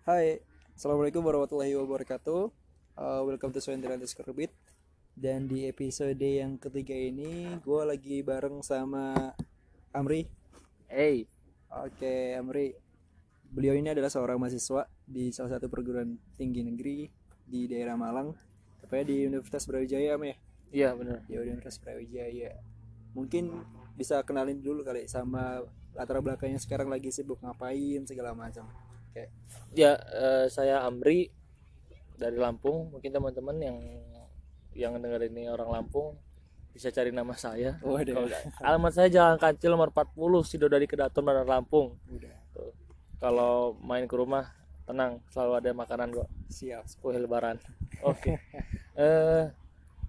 Hai, Assalamualaikum warahmatullahi wabarakatuh. Uh, Welcome to Swendra underscore Beat Dan di episode yang ketiga ini Gue lagi bareng sama Amri. Hey, Oke Amri. Beliau ini adalah seorang mahasiswa Di salah satu perguruan tinggi negeri Di daerah Malang. Tepatnya di Universitas Brawijaya Am ya? Iya bener. Di Universitas Brawijaya. Mungkin bisa kenalin dulu kali Sama latar belakangnya sekarang lagi sibuk ngapain segala macam Oke Ya, eh, saya Amri dari Lampung. Mungkin teman-teman yang yang dengar ini orang Lampung bisa cari nama saya. Waduh. Alamat saya Jalan Kancil nomor 40 Sidodadi Kedaton Bandar Lampung. Udah Tuh. Kalau main ke rumah tenang, selalu ada makanan kok. siap Kue lebaran. Oke. eh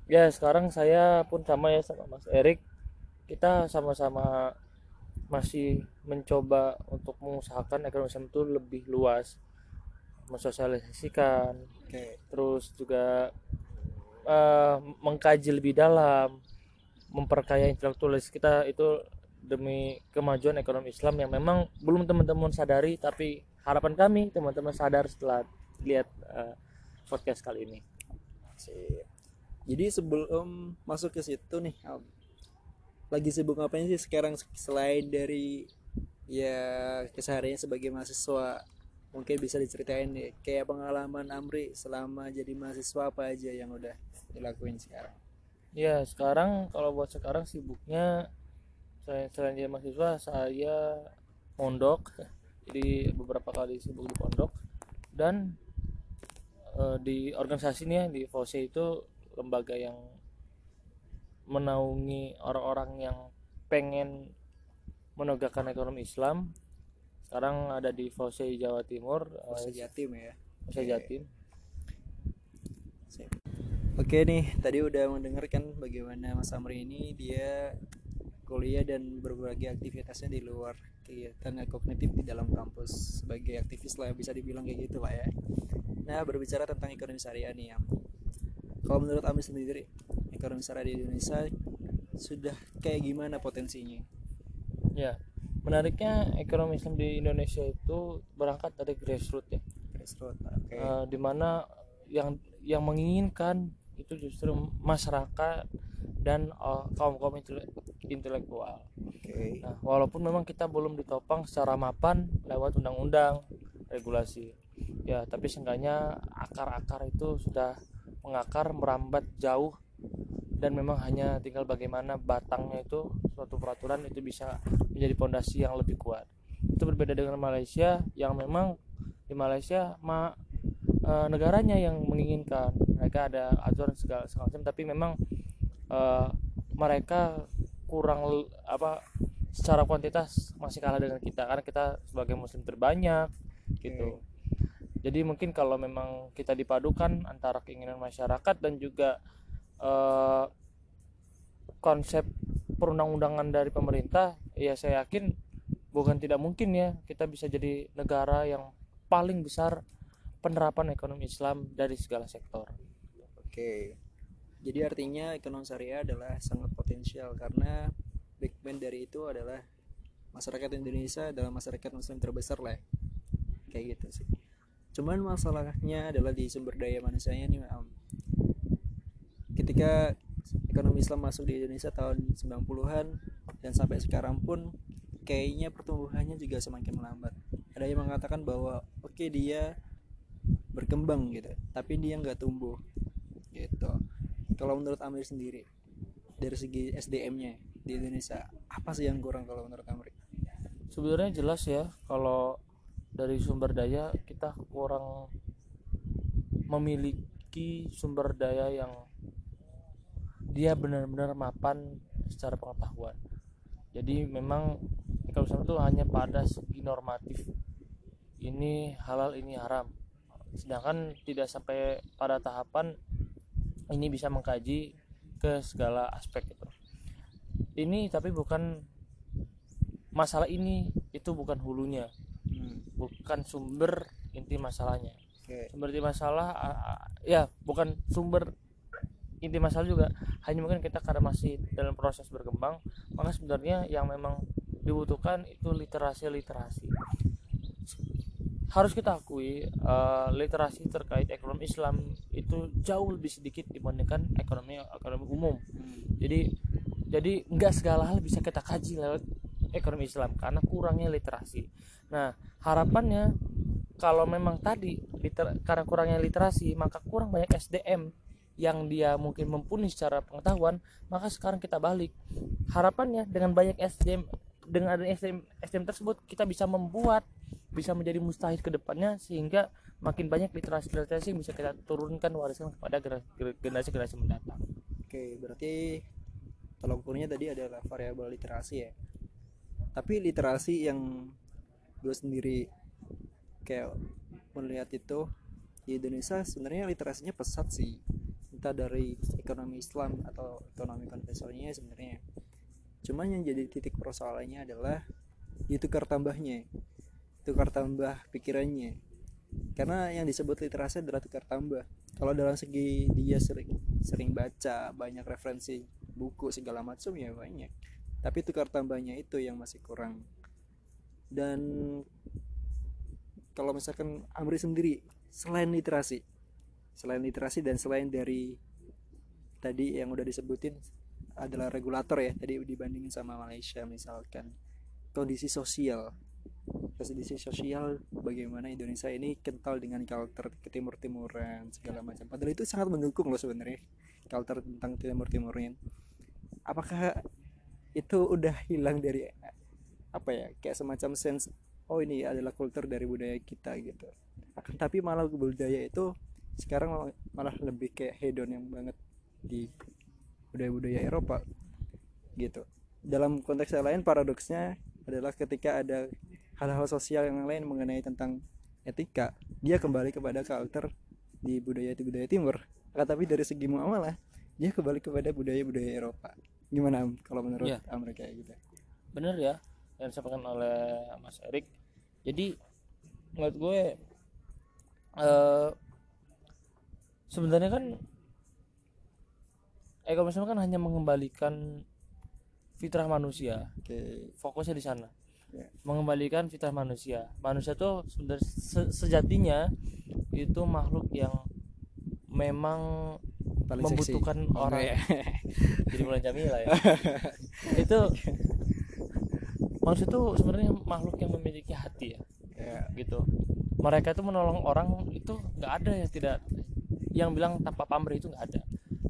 ya sekarang saya pun sama ya sama Mas Erik. Kita sama-sama masih mencoba untuk mengusahakan ekonomi Islam itu lebih luas, mensosialisasikan, Oke terus juga eh, mengkaji lebih dalam, memperkaya intelektualis kita itu demi kemajuan ekonomi Islam yang memang belum teman-teman sadari, tapi harapan kami teman-teman sadar setelah lihat eh, podcast kali ini. Sip. Jadi sebelum masuk ke situ nih, lagi sibuk ngapain sih sekarang selain dari ya kesehariannya sebagai mahasiswa? Mungkin bisa diceritain nih, kayak pengalaman Amri selama jadi mahasiswa apa aja yang udah dilakuin sekarang? Ya sekarang kalau buat sekarang sibuknya saya selain jadi mahasiswa saya mondok jadi beberapa kali sibuk di pondok dan eh, di organisasi nih ya, di VOSE itu lembaga yang menaungi orang-orang yang pengen menegakkan ekonomi Islam sekarang ada di VOSE Jawa Timur eh, Proses Jatim ya. VOSE Jatim Sip. Oke nih, tadi udah mendengarkan bagaimana Mas Amri ini dia kuliah dan berbagai aktivitasnya di luar kegiatan kognitif di dalam kampus sebagai aktivis lah bisa dibilang kayak gitu lah ya. Nah berbicara tentang ekonomi syariah nih yang kalau menurut Amri sendiri ekonomi syariah di Indonesia sudah kayak gimana potensinya? ya menariknya ekonomi Islam di Indonesia itu berangkat dari grassroots ya Grassroots, oke. Eh, di mana yang yang menginginkan itu justru masyarakat dan eh, kaum kaum intelektual. Oke. Nah, walaupun memang kita belum ditopang secara mapan lewat undang-undang regulasi, ya tapi seenggaknya akar-akar itu sudah mengakar merambat jauh dan memang hanya tinggal bagaimana batangnya itu suatu peraturan itu bisa menjadi pondasi yang lebih kuat. Itu berbeda dengan Malaysia yang memang di Malaysia ma, eh, negaranya yang menginginkan mereka ada aturan segala segala macam tapi memang eh, mereka kurang apa secara kuantitas masih kalah dengan kita karena kita sebagai muslim terbanyak gitu. Jadi mungkin kalau memang kita dipadukan antara keinginan masyarakat dan juga eh, konsep perundang-undangan dari pemerintah, ya saya yakin bukan tidak mungkin ya kita bisa jadi negara yang paling besar penerapan ekonomi Islam dari segala sektor. Oke. Jadi artinya ekonomi syariah adalah sangat potensial karena backbone dari itu adalah masyarakat Indonesia adalah masyarakat muslim terbesar lah. ya. Kayak gitu sih. Cuman masalahnya adalah di sumber daya manusianya nih. Ketika ekonomi Islam masuk di Indonesia tahun 90-an dan sampai sekarang pun kayaknya pertumbuhannya juga semakin melambat. Ada yang mengatakan bahwa oke dia berkembang gitu, tapi dia nggak tumbuh gitu kalau menurut Amri sendiri dari segi SDM-nya di Indonesia apa sih yang kurang kalau menurut Amri Sebenarnya jelas ya kalau dari sumber daya kita kurang memiliki sumber daya yang dia benar-benar mapan secara pengetahuan. Jadi memang ekonomi Islam itu hanya pada segi normatif. Ini halal, ini haram. Sedangkan tidak sampai pada tahapan ini bisa mengkaji ke segala aspek itu. Ini tapi bukan masalah ini itu bukan hulunya, hmm. bukan sumber inti masalahnya. oke Sumber inti masalah ya bukan sumber inti masalah juga hanya mungkin kita karena masih dalam proses berkembang maka sebenarnya yang memang dibutuhkan itu literasi literasi harus kita akui eh, literasi terkait ekonomi Islam itu jauh lebih sedikit dibandingkan ekonomi ekonomi umum. Jadi jadi nggak segala hal bisa kita kaji lewat ekonomi Islam karena kurangnya literasi. Nah harapannya kalau memang tadi liter, karena kurangnya literasi maka kurang banyak SDM yang dia mungkin mumpuni secara pengetahuan maka sekarang kita balik harapannya dengan banyak SDM dengan adanya SDM, SDM tersebut kita bisa membuat bisa menjadi mustahil ke depannya sehingga makin banyak literasi-literasi yang bisa kita turunkan wariskan kepada generasi-generasi mendatang. Oke, berarti tolak ukurnya tadi adalah variabel literasi ya. Tapi literasi yang gue sendiri kayak melihat itu di Indonesia sebenarnya literasinya pesat sih entah dari ekonomi Islam atau ekonomi konvensionalnya sebenarnya. Cuman yang jadi titik persoalannya adalah tukar tambahnya tukar tambah pikirannya. Karena yang disebut literasi adalah tukar tambah. Kalau dalam segi dia sering sering baca banyak referensi buku segala macam ya banyak. Tapi tukar tambahnya itu yang masih kurang. Dan kalau misalkan Amri sendiri selain literasi selain literasi dan selain dari tadi yang udah disebutin adalah regulator ya. Tadi dibandingin sama Malaysia misalkan. Kondisi sosial. Kondisi sosial bagaimana Indonesia ini kental dengan culture ke timur timuran segala macam. Padahal itu sangat mendukung loh sebenarnya culture tentang timur timuran apakah itu udah hilang dari apa ya kayak semacam sense oh ini adalah kultur dari budaya kita gitu. Tapi malah budaya itu sekarang malah lebih kayak hedon yang banget di budaya-budaya Eropa gitu. Dalam konteks yang lain paradoksnya adalah ketika ada hal-hal sosial yang lain mengenai tentang etika dia kembali kepada culture di budaya di budaya timur. Akan tapi dari segi muamalah dia kembali kepada budaya-budaya Eropa. Gimana Am, kalau menurut Iya. Amerika gitu? Bener ya yang disampaikan oleh Mas Erik. Jadi menurut gue eh sebenarnya kan ekonomi Islam kan hanya mengembalikan fitrah manusia. Oke. Fokusnya di sana. Ya. mengembalikan fitrah manusia. Manusia tuh sebenarnya se- sejatinya itu makhluk yang memang paling seksi. membutuhkan Oh, orang. Enggak ya? jadi bulan Jamila ya. Itu manusia itu sebenarnya makhluk yang memiliki hati ya. Ya. Gitu. Mereka itu menolong orang itu nggak ada yang tidak yang bilang tanpa pamrih itu nggak ada.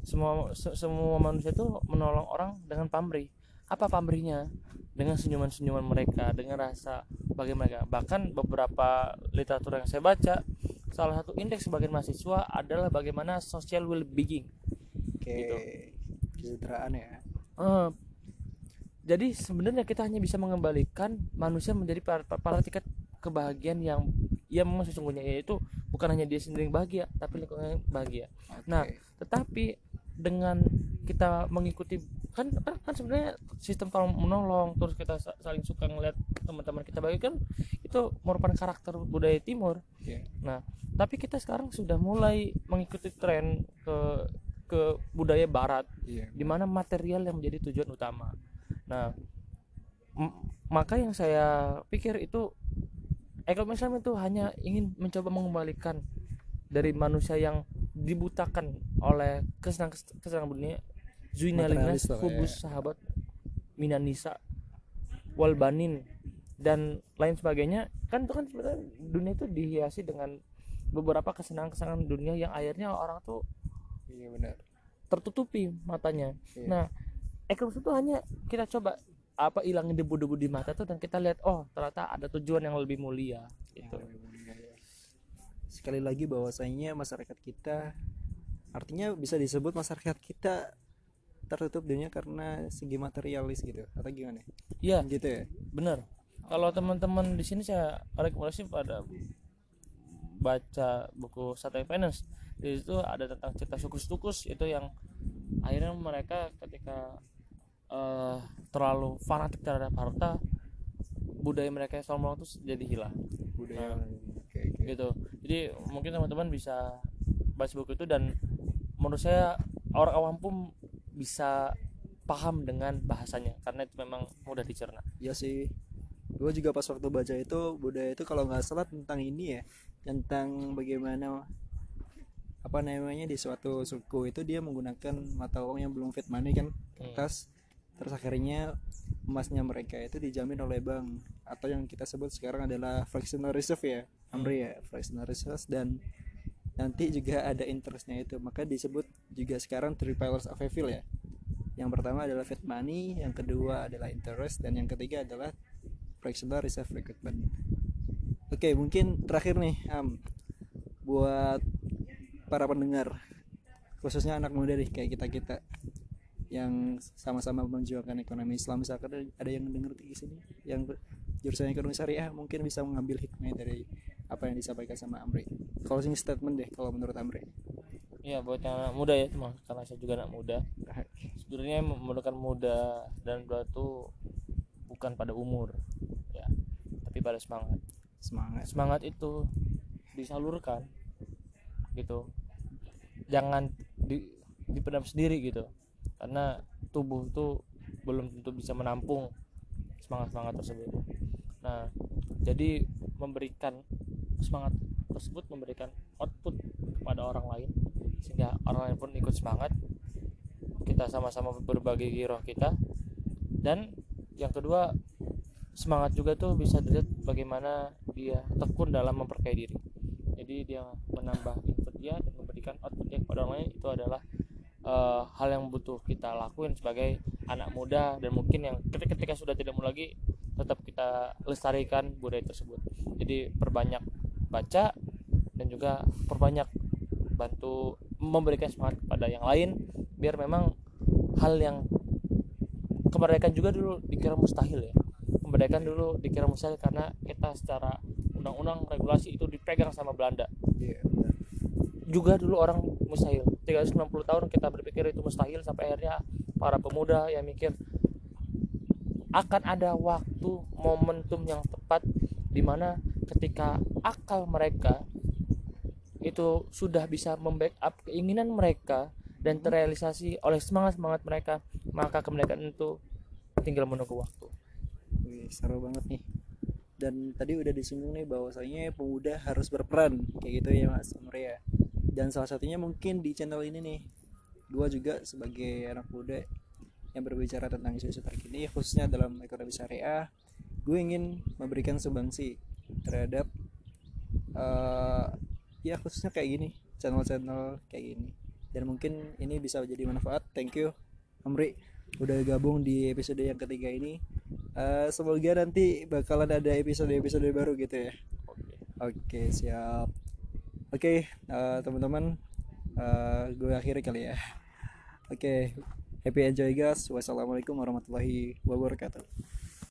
Semua se- semua manusia itu menolong orang dengan pamrih. Apa pamrihnya? Dengan senyuman-senyuman mereka dengan rasa bagi mereka. Bahkan beberapa literatur yang saya baca salah satu indeks sebagai mahasiswa adalah bagaimana social well-being. Oke Gitu. ya. Eh, jadi sebenarnya kita hanya bisa mengembalikan manusia menjadi para, para tingkat kebahagiaan yang yang memang sesungguhnya yaitu bukan hanya dia sendiri yang bahagia tapi lingkungan yang bahagia. Nah, Oke. tetapi dengan kita mengikuti kan kan, kan sebenarnya sistem tolong menolong terus kita sa- saling suka ngeliat teman-teman kita bahagia kan itu merupakan karakter budaya timur. Oke. Nah, tapi kita sekarang sudah mulai mengikuti tren ke ke budaya barat iya di mana material yang menjadi tujuan utama. Nah, maka yang saya pikir itu ekonomi Islam itu hanya ingin mencoba mengembalikan dari manusia yang dibutakan oleh kesenangan kesenangan dunia lah, hubus ya. sahabat minan nisa wal banin dan lain sebagainya kan itu kan sebenarnya dunia itu dihiasi dengan beberapa kesenangan-kesenangan dunia yang akhirnya orang tuh iya benar tertutupi matanya. Iya. Nah, ekonomi itu hanya kita coba apa hilangin debu-debu di mata tuh dan kita lihat oh ternyata ada tujuan yang lebih mulia gitu. sekali lagi bahwasanya masyarakat kita artinya bisa disebut masyarakat kita tertutup dunia karena segi materialis gitu atau gimana Iya, gitu ya bener. Kalau teman-teman di sini saya rekomendasi pada baca buku Satai Finance. Di situ ada tentang cerita sukus-sukus itu yang akhirnya mereka ketika eh, terlalu fanatik terhadap harta budaya mereka yang selalu itu jadi hilang. budaya. Nah. oke oke. gitu. Jadi mungkin teman-teman bisa baca buku itu dan menurut saya orang awam pun bisa paham dengan bahasanya karena itu memang mudah dicerna. Ya sih. Gue juga pas waktu baca itu budaya itu kalau nggak salah tentang ini ya tentang bagaimana apa namanya di suatu suku itu dia menggunakan mata uang yang belum fit money kan kertas terus akhirnya emasnya mereka itu dijamin oleh bank. Atau yang kita sebut sekarang adalah fractional reserve ya Amri ya fractional reserve dan nanti juga ada interestnya itu. Maka disebut juga sekarang three pillars of evil ya. Yang pertama adalah fit money yang kedua adalah interest dan yang ketiga adalah fractional reserve recruitment. Oke mungkin terakhir nih Am. Buat para pendengar khususnya anak muda nih kayak kita kita yang sama-sama memperjuangkan ekonomi Islam. Misalkan ada yang dengar di sini yang jurusan ekonomi syariah mungkin bisa mengambil hikmah dari apa yang disampaikan sama Amri. Closing statement deh kalau menurut Amri. Iya buat yang anak muda ya teman karena saya juga anak muda. Sebenarnya memerlukan muda dan muda itu bukan pada umur ya tapi pada semangat. Semangat. Semangat itu disalurkan gitu. Jangan di dipendam sendiri gitu karena tubuh tuh belum tentu bisa menampung semangat semangat tersebut. Nah jadi memberikan semangat tersebut memberikan output kepada orang lain sehingga orang lain pun ikut semangat. Kita sama-sama berbagi giroh kita. Dan yang kedua semangat juga tuh bisa dilihat bagaimana dia tekun dalam memperkaya diri. Jadi dia menambah input dia dan memberikan output dia kepada orang lain itu adalah uh, hal yang butuh kita lakuin sebagai anak muda dan mungkin yang ketika, ketika sudah tidak mau lagi tetap kita lestarikan budaya tersebut. Jadi perbanyak baca dan juga perbanyak bantu memberikan semangat kepada yang lain biar memang hal yang kemerdekaan juga dulu dikira mustahil ya. Kemerdekaan dulu dikira mustahil karena kita secara undang-undang regulasi itu dipegang sama Belanda. Yeah, juga dulu orang mustahil. 390 tahun kita berpikir itu mustahil sampai akhirnya para pemuda yang mikir akan ada waktu momentum yang tepat di mana ketika akal mereka itu sudah bisa membackup keinginan mereka dan terrealisasi oleh semangat semangat mereka maka kemerdekaan itu tinggal menunggu waktu. Wih, seru banget nih. Dan tadi udah disinggung nih bahwasanya pemuda harus berperan kayak gitu ya mas Amria dan salah satunya mungkin di channel ini nih. Gua juga sebagai anak muda yang berbicara tentang isu-isu terkini khususnya dalam ekonomi syariah gue ingin memberikan sumbangsi terhadap uh, ya khususnya kayak gini channel-channel kayak gini. Dan mungkin ini bisa jadi manfaat. Thank you Amri udah gabung di episode yang ketiga ini. Uh, semoga nanti bakalan ada episode-episode baru gitu ya. Oke. Oke siap oke uh, teman-teman uh, gue akhiri kali ya. Oke happy enjoy guys. Wassalamualaikum warahmatullahi wabarakatuh